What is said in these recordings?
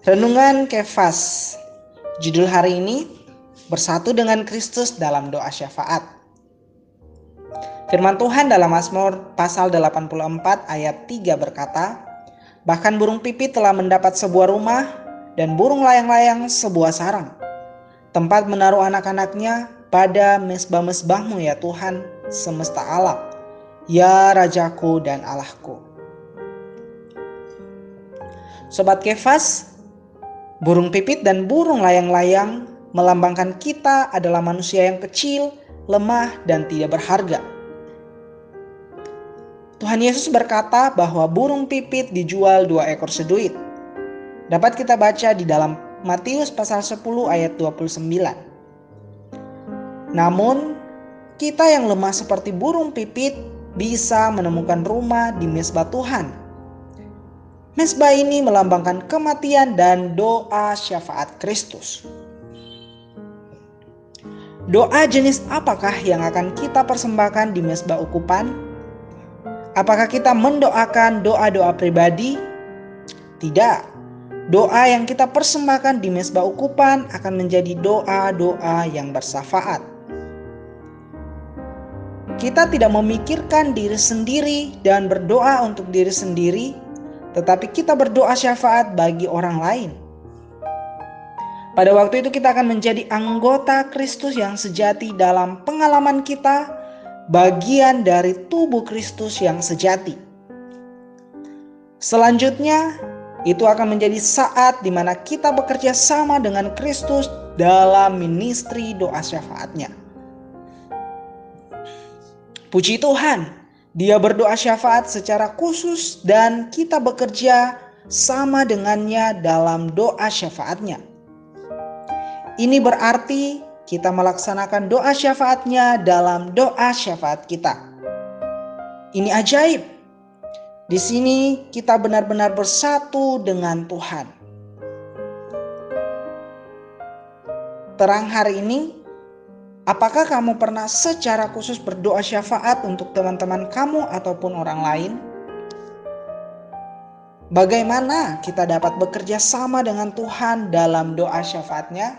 Renungan Kefas. Judul hari ini bersatu dengan Kristus dalam doa syafaat. Firman Tuhan dalam Mazmur pasal 84 ayat 3 berkata, Bahkan burung pipit telah mendapat sebuah rumah dan burung layang-layang sebuah sarang. Tempat menaruh anak-anaknya pada mesbah-mesbahmu ya Tuhan semesta alam. Ya Rajaku dan Allahku. Sobat Kefas, burung pipit dan burung layang-layang melambangkan kita adalah manusia yang kecil, lemah, dan tidak berharga. Tuhan Yesus berkata bahwa burung pipit dijual dua ekor seduit. Dapat kita baca di dalam Matius pasal 10 ayat 29. Namun, kita yang lemah seperti burung pipit bisa menemukan rumah di mesbah Tuhan Mesbah ini melambangkan kematian dan doa syafaat Kristus. Doa jenis apakah yang akan kita persembahkan di mesbah ukupan? Apakah kita mendoakan doa-doa pribadi? Tidak. Doa yang kita persembahkan di mesbah ukupan akan menjadi doa-doa yang bersafaat. Kita tidak memikirkan diri sendiri dan berdoa untuk diri sendiri, tetapi kita berdoa syafaat bagi orang lain. Pada waktu itu kita akan menjadi anggota Kristus yang sejati dalam pengalaman kita, bagian dari tubuh Kristus yang sejati. Selanjutnya, itu akan menjadi saat di mana kita bekerja sama dengan Kristus dalam ministry doa syafaatnya. Puji Tuhan, dia berdoa syafaat secara khusus dan kita bekerja sama dengannya dalam doa syafaatnya. Ini berarti kita melaksanakan doa syafaatnya dalam doa syafaat kita. Ini ajaib. Di sini kita benar-benar bersatu dengan Tuhan. Terang hari ini Apakah kamu pernah secara khusus berdoa syafaat untuk teman-teman kamu ataupun orang lain? Bagaimana kita dapat bekerja sama dengan Tuhan dalam doa syafaatnya?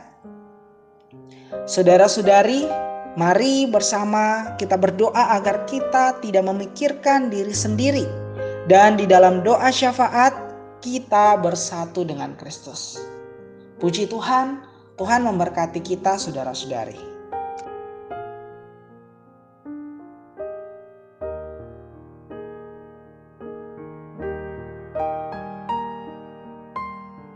Saudara-saudari, mari bersama kita berdoa agar kita tidak memikirkan diri sendiri dan di dalam doa syafaat kita bersatu dengan Kristus. Puji Tuhan, Tuhan memberkati kita saudara-saudari.